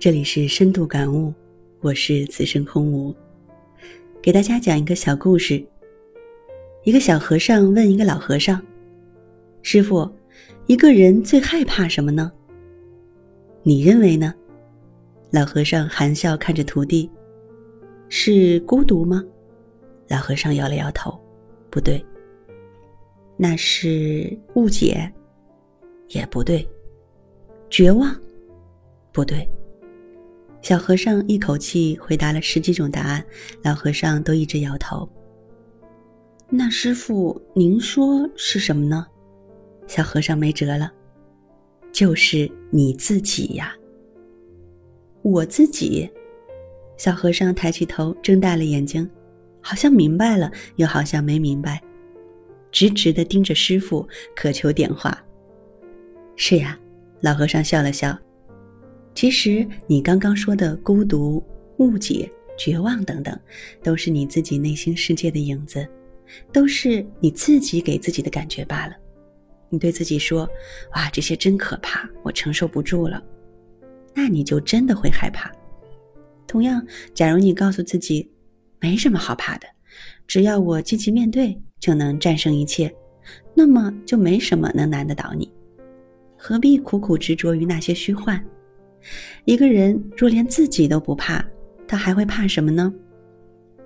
这里是深度感悟，我是此生空无，给大家讲一个小故事。一个小和尚问一个老和尚：“师傅，一个人最害怕什么呢？你认为呢？”老和尚含笑看着徒弟：“是孤独吗？”老和尚摇了摇头：“不对。”那是误解，也不对；绝望，不对。小和尚一口气回答了十几种答案，老和尚都一直摇头。那师傅，您说是什么呢？小和尚没辙了，就是你自己呀。我自己。小和尚抬起头，睁大了眼睛，好像明白了，又好像没明白，直直的盯着师傅，渴求点化。是呀，老和尚笑了笑。其实你刚刚说的孤独、误解、绝望等等，都是你自己内心世界的影子，都是你自己给自己的感觉罢了。你对自己说：“哇，这些真可怕，我承受不住了。”那你就真的会害怕。同样，假如你告诉自己：“没什么好怕的，只要我积极面对，就能战胜一切。”那么就没什么能难得倒你。何必苦苦执着于那些虚幻？一个人若连自己都不怕，他还会怕什么呢？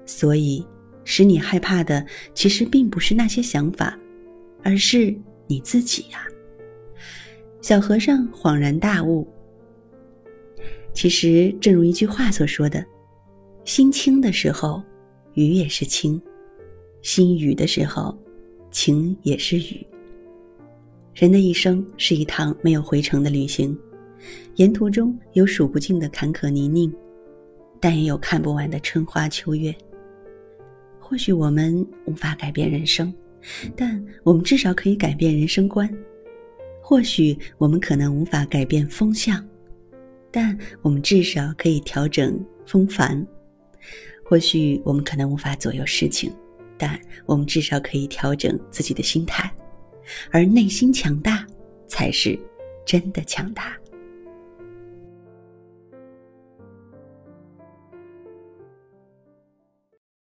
所以，使你害怕的其实并不是那些想法，而是你自己呀。小和尚恍然大悟。其实，正如一句话所说的：“心轻的时候，雨也是轻；心雨的时候，晴也是雨。”人的一生是一趟没有回程的旅行。沿途中有数不尽的坎坷泥泞，但也有看不完的春花秋月。或许我们无法改变人生，但我们至少可以改变人生观。或许我们可能无法改变风向，但我们至少可以调整风帆。或许我们可能无法左右事情，但我们至少可以调整自己的心态。而内心强大，才是真的强大。